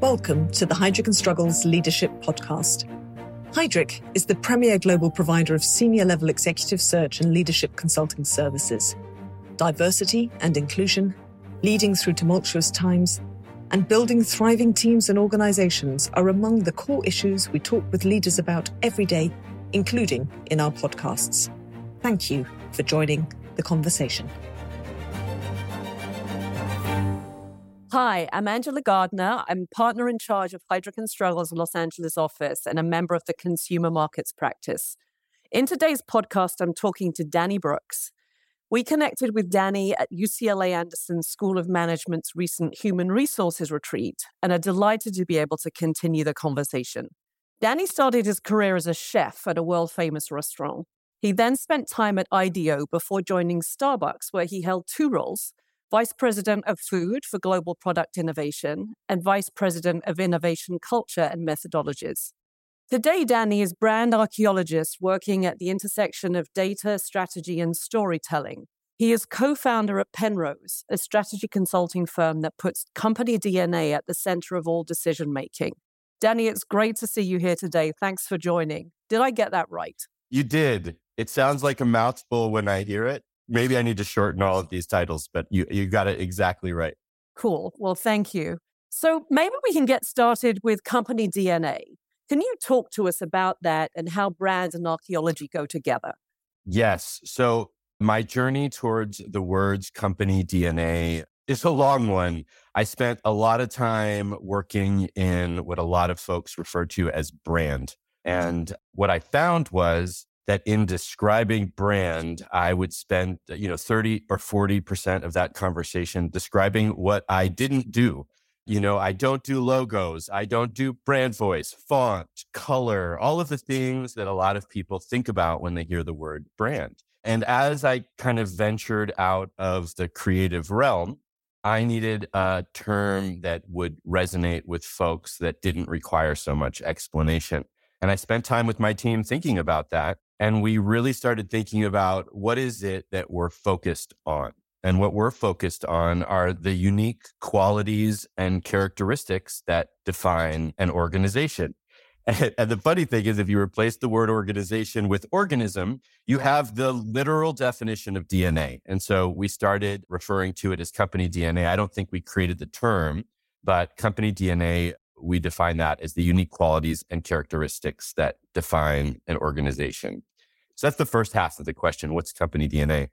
Welcome to the Heidrick and Struggles Leadership Podcast. Heidrick is the premier global provider of senior level executive search and leadership consulting services. Diversity and inclusion, leading through tumultuous times, and building thriving teams and organizations are among the core issues we talk with leaders about every day, including in our podcasts. Thank you for joining the conversation. Hi, I'm Angela Gardner. I'm partner in charge of and Struggles Los Angeles office and a member of the consumer markets practice. In today's podcast, I'm talking to Danny Brooks. We connected with Danny at UCLA Anderson School of Management's recent Human Resources Retreat and are delighted to be able to continue the conversation. Danny started his career as a chef at a world famous restaurant. He then spent time at IDEO before joining Starbucks, where he held two roles Vice President of Food for Global Product Innovation, and Vice President of Innovation Culture and Methodologies. Today, Danny is brand archaeologist working at the intersection of data, strategy, and storytelling. He is co founder at Penrose, a strategy consulting firm that puts company DNA at the center of all decision making. Danny, it's great to see you here today. Thanks for joining. Did I get that right? You did. It sounds like a mouthful when I hear it maybe I need to shorten all of these titles, but you you got it exactly right. Cool. Well, thank you. So maybe we can get started with company DNA. Can you talk to us about that and how brands and archaeology go together? Yes. So my journey towards the words company DNA is a long one. I spent a lot of time working in what a lot of folks refer to as brand. Mm-hmm. And what I found was that in describing brand, I would spend, uh, you know, 30 or 40% of that conversation describing what I didn't do. You know, I don't do logos. I don't do brand voice, font, color, all of the things that a lot of people think about when they hear the word brand. And as I kind of ventured out of the creative realm, I needed a term that would resonate with folks that didn't require so much explanation. And I spent time with my team thinking about that. And we really started thinking about what is it that we're focused on? And what we're focused on are the unique qualities and characteristics that define an organization. And, and, the funny thing is, if you replace the word organization with organism, you have the literal definition of DNA. And so we started referring to it as company DNA. I don't think we created the term, but company DNA we define that as the unique qualities and characteristics that define an organization. So that's the first half of the question what's company DNA?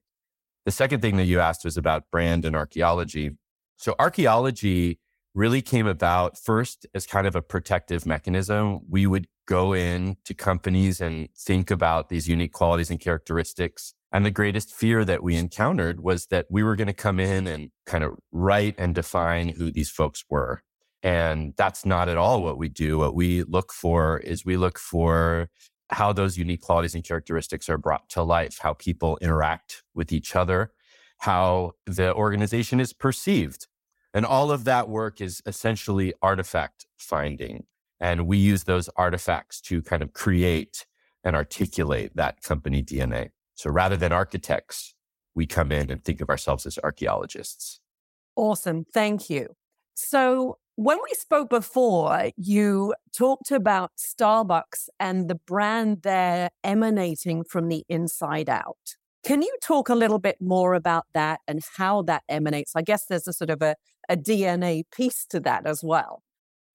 The second thing that you asked was about brand and archaeology. So, archaeology really came about first as kind of a protective mechanism. We would go in to companies and think about these unique qualities and characteristics. And the greatest fear that we encountered was that we were going to come in and kind of write and define who these folks were. And that's not at all what we do. What we look for is we look for how those unique qualities and characteristics are brought to life, how people interact with each other, how the organization is perceived. And all of that work is essentially artifact finding. And we use those artifacts to kind of create and articulate that company DNA. So rather than architects, we come in and think of ourselves as archaeologists. Awesome. Thank you. So when we spoke before, you talked about Starbucks and the brand there emanating from the inside out. Can you talk a little bit more about that and how that emanates? I guess there's a sort of a, a DNA piece to that as well.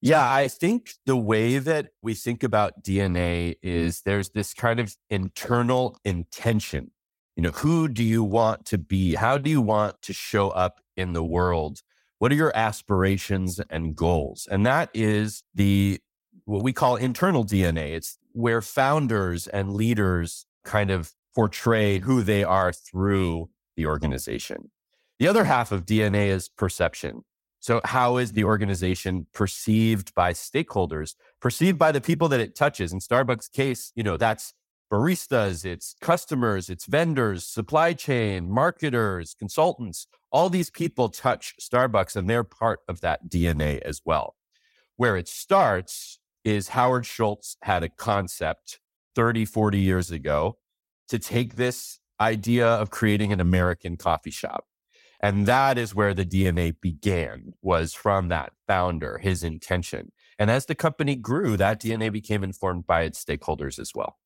Yeah, I think the way that we think about DNA is there's this kind of internal intention. You know, who do you want to be? How do you want to show up in the world? What are your aspirations and goals? And that is the what we call internal DNA. It's where founders and leaders kind of portray who they are through the organization. The other half of DNA is perception. So, how is the organization perceived by stakeholders, perceived by the people that it touches? In Starbucks' case, you know, that's baristas, it's customers, it's vendors, supply chain, marketers, consultants. All these people touch Starbucks and they're part of that DNA as well. Where it starts is Howard Schultz had a concept 30, 40 years ago to take this idea of creating an American coffee shop. And that is where the DNA began, was from that founder, his intention. And as the company grew, that DNA became informed by its stakeholders as well.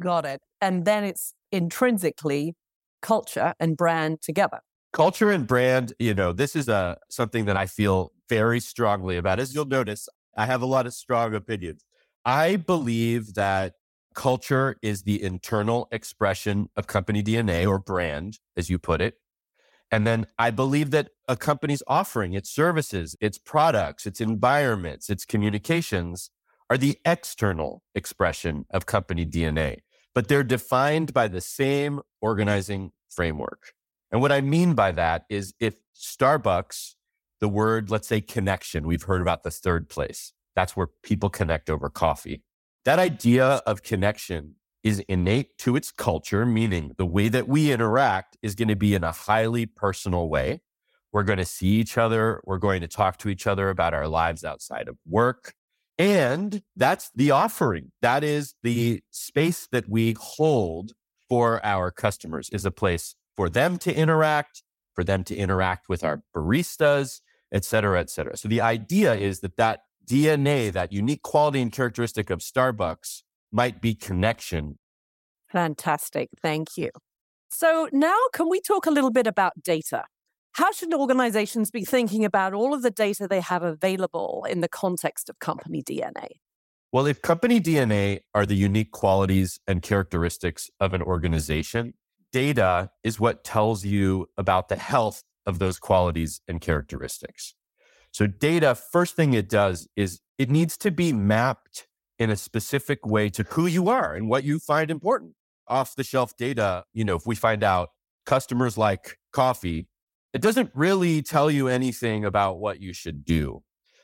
Got it. And then it's intrinsically culture and brand together. Culture and brand, you know, this is a uh, something that I feel very strongly about. As you'll notice, I have a lot of strong opinions. I believe that culture is the internal expression of company DNA or brand, as you put it. And then I believe that a company's offering, its services, its products, its environments, its communications are the external expression of company DNA, but they're defined by the same organizing framework. And what I mean by that is if Starbucks, the word, let's say connection, we've heard about the third place. That's where people connect over coffee. That idea of connection is innate to its culture, meaning the way that we interact is going to be in a highly personal way. We're going to see each other. We're going to talk to each other about our lives outside of work. And that's the offering. That is the space that we hold for our customers is a place for them to interact, for them to interact with our baristas, et cetera, et cetera. So the idea is that that DNA, that unique quality and characteristic of Starbucks might be connection. Fantastic. Thank you. So now can we talk a little bit about data? How should organizations be thinking about all of the data they have available in the context of company DNA? Well, if company DNA are the unique qualities and characteristics of an organization, data is what tells you about the health of those qualities and characteristics. So, data, first thing it does is it needs to be mapped in a specific way to who you are and what you find important. Off the shelf data, you know, if we find out customers like coffee, it doesn't really tell you anything about what you should do.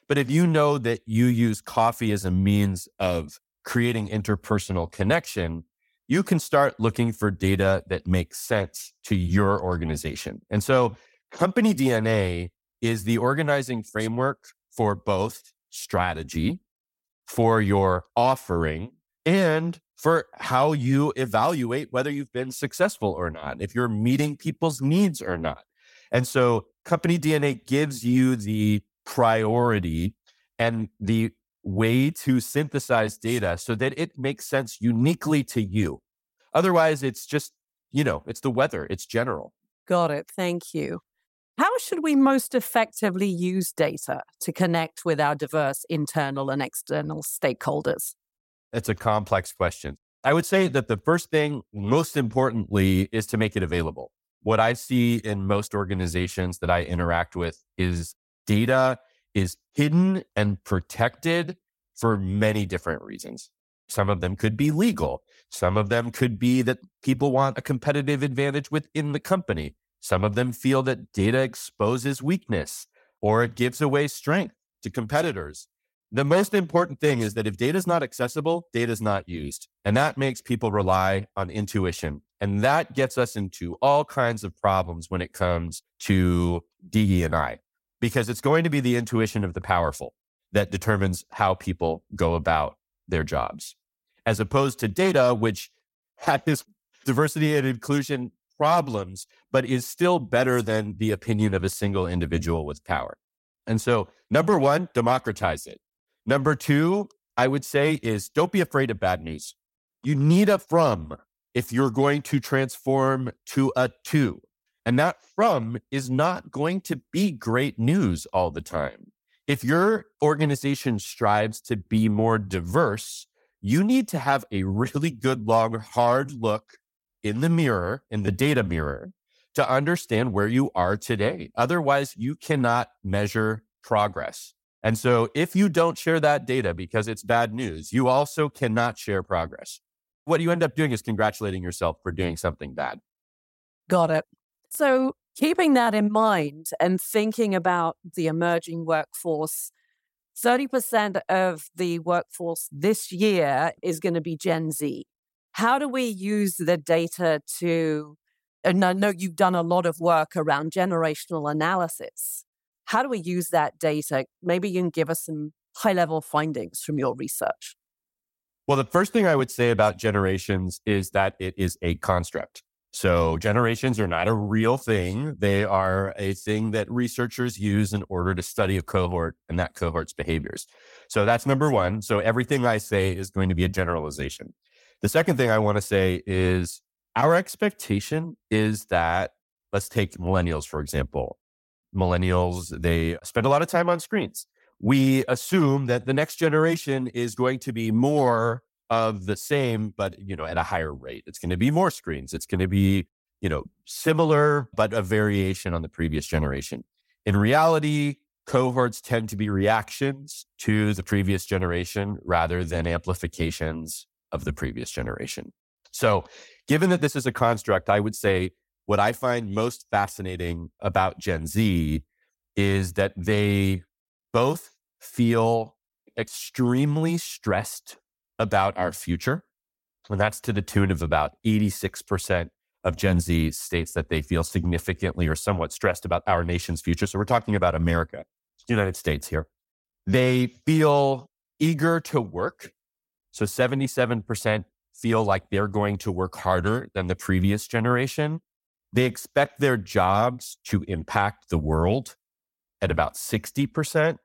But if you know that you use coffee as a means of creating interpersonal connection, you can start looking for data that makes sense to your organization. And so company DNA is the organizing framework for both strategy, for your offering, and for how you evaluate whether you've been successful or not, if you're meeting people's needs or not. And so company DNA gives you the priority and the way to synthesize data so that it makes sense uniquely to you. Otherwise, it's just, you know, it's the weather, it's general. Got it. Thank you. How should we most effectively use data to connect with our diverse internal and external stakeholders? It's a complex question. I would say that the first thing, most importantly, is to make it available. What I see in most organizations that I interact with is data is hidden and protected for many different reasons. Some of them could be legal. Some of them could be that people want a competitive advantage within the company. Some of them feel that data exposes weakness or it gives away strength to competitors. The most important thing is that if data is not accessible, data is not used. And that makes people rely on intuition. And that gets us into all kinds of problems when it comes to DE and I, because it's going to be the intuition of the powerful that determines how people go about their jobs, as opposed to data, which has diversity and inclusion problems, but is still better than the opinion of a single individual with power. And so, number one, democratize it. Number two, I would say is don't be afraid of bad news. You need a from if you're going to transform to a to. And that from is not going to be great news all the time. If your organization strives to be more diverse, you need to have a really good, long, hard look in the mirror, in the data mirror, to understand where you are today. Otherwise, you cannot measure progress. And so, if you don't share that data because it's bad news, you also cannot share progress. What you end up doing is congratulating yourself for doing something bad. Got it. So, keeping that in mind and thinking about the emerging workforce, 30% of the workforce this year is going to be Gen Z. How do we use the data to, and I know you've done a lot of work around generational analysis. How do we use that data? Maybe you can give us some high level findings from your research. Well, the first thing I would say about generations is that it is a construct. So generations are not a real thing. They are a thing that researchers use in order to study a cohort and that cohort's behaviors. So that's number one. So everything I say is going to be a generalization. The second thing I want to say is our expectation is that, let's take millennials, for example. Millennials, they spend a lot of time on screens. We assume that the next generation is going to be more of the same, but you know, at a higher rate. It's going to be more screens. It's going to be, you know, similar, but a variation on the previous generation. In reality, cohorts tend to be reactions to the previous generation rather than amplifications of the previous generation. So, given that this is a construct, I would say what I find most fascinating about Gen Z is that they both feel extremely stressed about our future. And that's to the tune of about 86% of Gen Z states that they feel significantly or somewhat stressed about our nation's future. So we're talking about America, United States here. They feel eager to work. So 77% feel like they're going to work harder than the previous generation. They expect their jobs to impact the world at about 60%.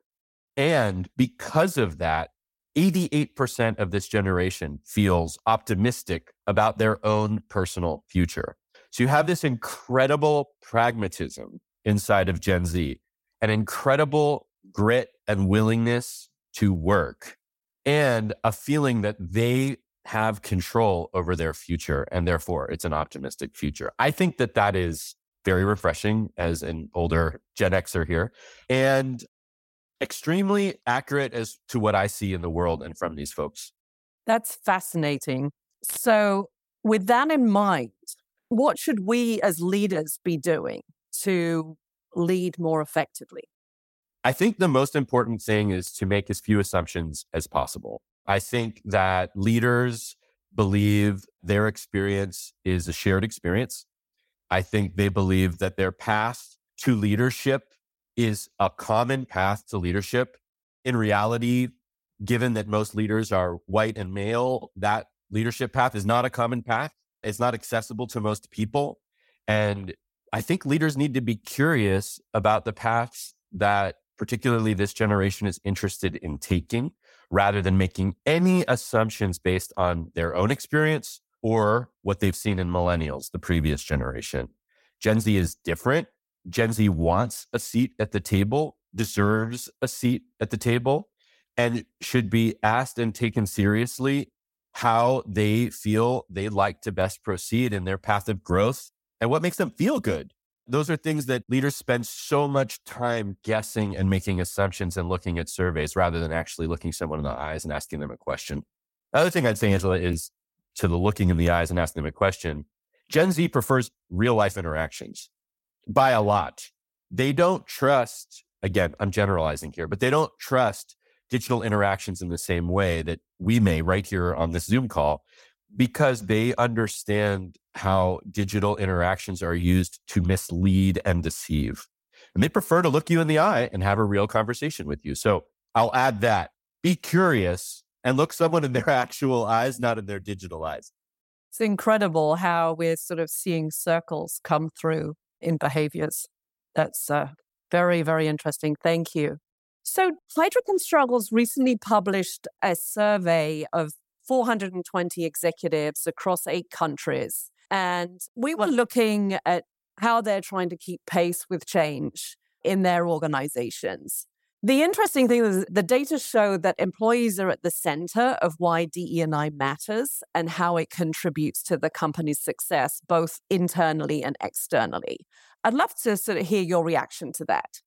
And because of that, 88% of this generation feels optimistic about their own personal future. So you have this incredible pragmatism inside of Gen Z, an incredible grit and willingness to work, and a feeling that they have control over their future. And therefore, it's an optimistic future. I think that that is very refreshing as an older Gen Xer here. And extremely accurate as to what I see in the world and from these folks. That's fascinating. So, with that in mind, what should we as leaders be doing to lead more effectively? I think the most important thing is to make as few assumptions as possible. I think that leaders believe their experience is a shared experience. I think they believe that their path to leadership is a common path to leadership. In reality, given that most leaders are white and male, that leadership path is not a common path. It's not accessible to most people. And I think leaders need to be curious about the paths that particularly this generation is interested in taking rather than making any assumptions based on their own experience or what they've seen in millennials, the previous generation. Gen Z is different. Gen Z wants a seat at the table, deserves a seat at the table, and should be asked and taken seriously how they feel they'd like to best proceed in their path of growth and what makes them feel good. Those are things that leaders spend so much time guessing and making assumptions and looking at surveys rather than actually looking someone in the eyes and asking them a question. The other thing I'd say, Angela, is to the looking in the eyes and asking them a question. Gen Z prefers real life interactions by a lot. They don't trust, again, I'm generalizing here, but they don't trust digital interactions in the same way that we may right here on this Zoom call because they understand how digital interactions are used to mislead and deceive. And they prefer to look you in the eye and have a real conversation with you. So I'll add that. Be curious and look someone in their actual eyes, not in their digital eyes. It's incredible how we're sort of seeing circles come through in behaviors. That's uh, very, very interesting. Thank you. So, and Struggles recently published a survey of 420 executives across eight countries. And we were looking at how they're trying to keep pace with change in their organizations. The interesting thing is the data show that employees are at the center of why DE&I matters and how it contributes to the company's success, both internally and externally. I'd love to sort of hear your reaction to that.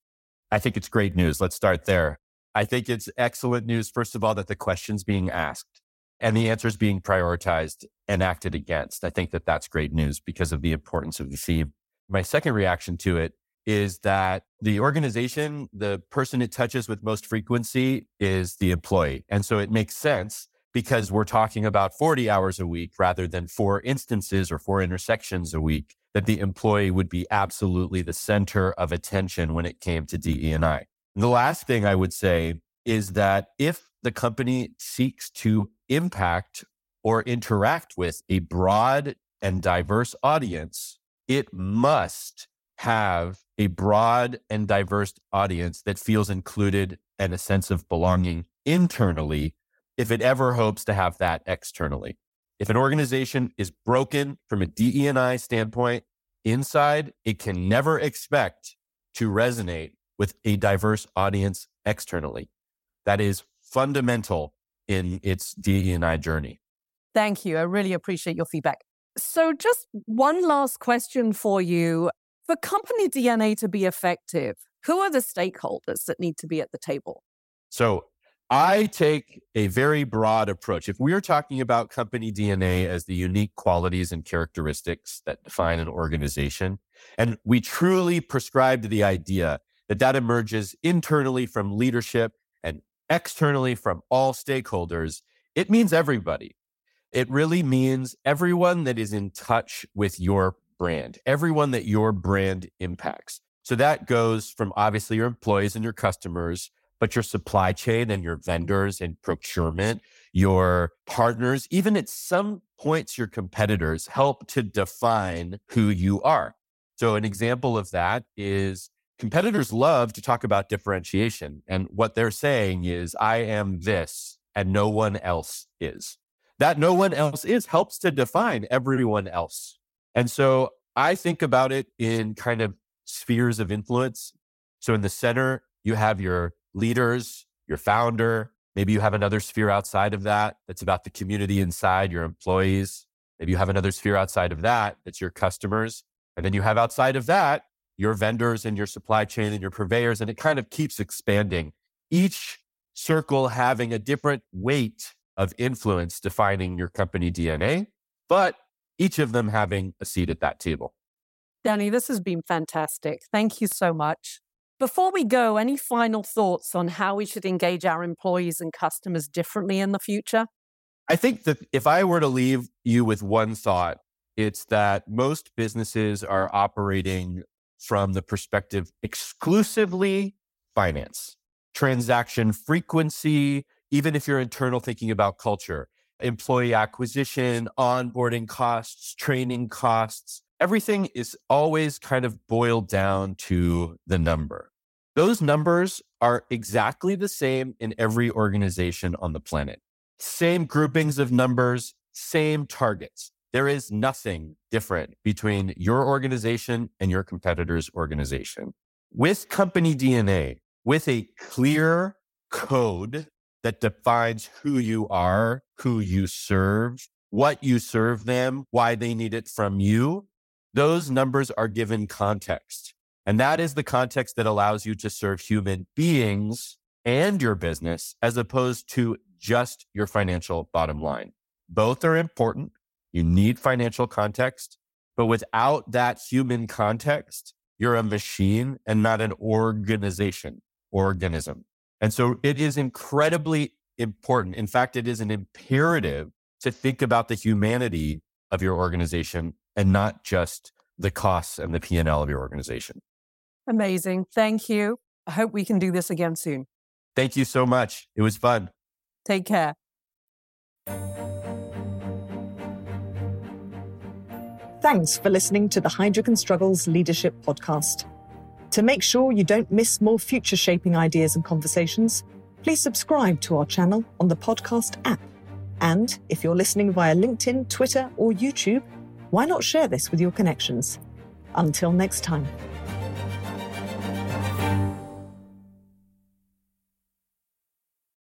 I think it's great news. Let's start there. I think it's excellent news, first of all, that the question's being asked and the answers being prioritized and acted against. I think that that's great news because of the importance of the theme. My second reaction to it is that the organization, the person it touches with most frequency is the employee. And so it makes sense because we're talking about 40 hours a week rather than four instances or four intersections a week that the employee would be absolutely the center of attention when it came to DE&I. The last thing I would say is that if the company seeks to impact or interact with a broad and diverse audience, it must have a broad and diverse audience that feels included and a sense of belonging internally if it ever hopes to have that externally. If an organization is broken from a DE&I standpoint inside, it can never expect to resonate with a diverse audience externally. That is fundamental in its DE&I journey. Thank you. I really appreciate your feedback. So, just one last question for you. For company DNA to be effective, who are the stakeholders that need to be at the table? So, I take a very broad approach. If we are talking about company DNA as the unique qualities and characteristics that define an organization, and we truly prescribe to the idea that that emerges internally from leadership and externally from all stakeholders, it means everybody. It really means everyone that is in touch with your brand, everyone that your brand impacts. So that goes from obviously your employees and your customers but your supply chain and your vendors and procurement, your partners, even at some points, your competitors help to define who you are. So, an example of that is competitors love to talk about differentiation. And what they're saying is, I am this and no one else is. That no one else is helps to define everyone else. And so I think about it in kind of spheres of influence. So in the center, you have your leaders, your founder. Maybe you have another sphere outside of that that's about the community inside, your employees. Maybe you have another sphere outside of that that's your customers. And then you have outside of that your vendors and your supply chain and your purveyors. And it kind of keeps expanding. Each circle having a different weight of influence defining your company DNA, but each of them having a seat at that table. Danny, this has been fantastic. Thank you so much. Before we go, any final thoughts on how we should engage our employees and customers differently in the future? I think that if I were to leave you with one thought, it's that most businesses are operating from the perspective exclusively finance, transaction frequency, even if you're internal thinking about culture, employee acquisition, onboarding costs, training costs, everything is always kind of boiled down to the number. Those numbers are exactly the same in every organization on the planet. Same groupings of numbers, same targets. There is nothing different between your organization and your competitor's organization. With company DNA, with a clear code that defines who you are, who you serve, what you serve them, why they need it from you, those numbers are given context. And that is the context that allows you to serve human beings and your business as opposed to just your financial bottom line. Both are important. You need financial context, but without that human context, you're a machine and not an organization, organism. And so it is incredibly important. In fact, it is an imperative to think about the humanity of your organization and not just the costs and the P&L of your organization. Amazing. Thank you. I hope we can do this again soon. Thank you so much. It was fun. Take care. Thanks for listening to the Heidrick and Struggles Leadership Podcast. To make sure you don't miss more future shaping ideas and conversations, please subscribe to our channel on the podcast app. And if you're listening via LinkedIn, Twitter, or YouTube, why not share this with your connections? Until next time.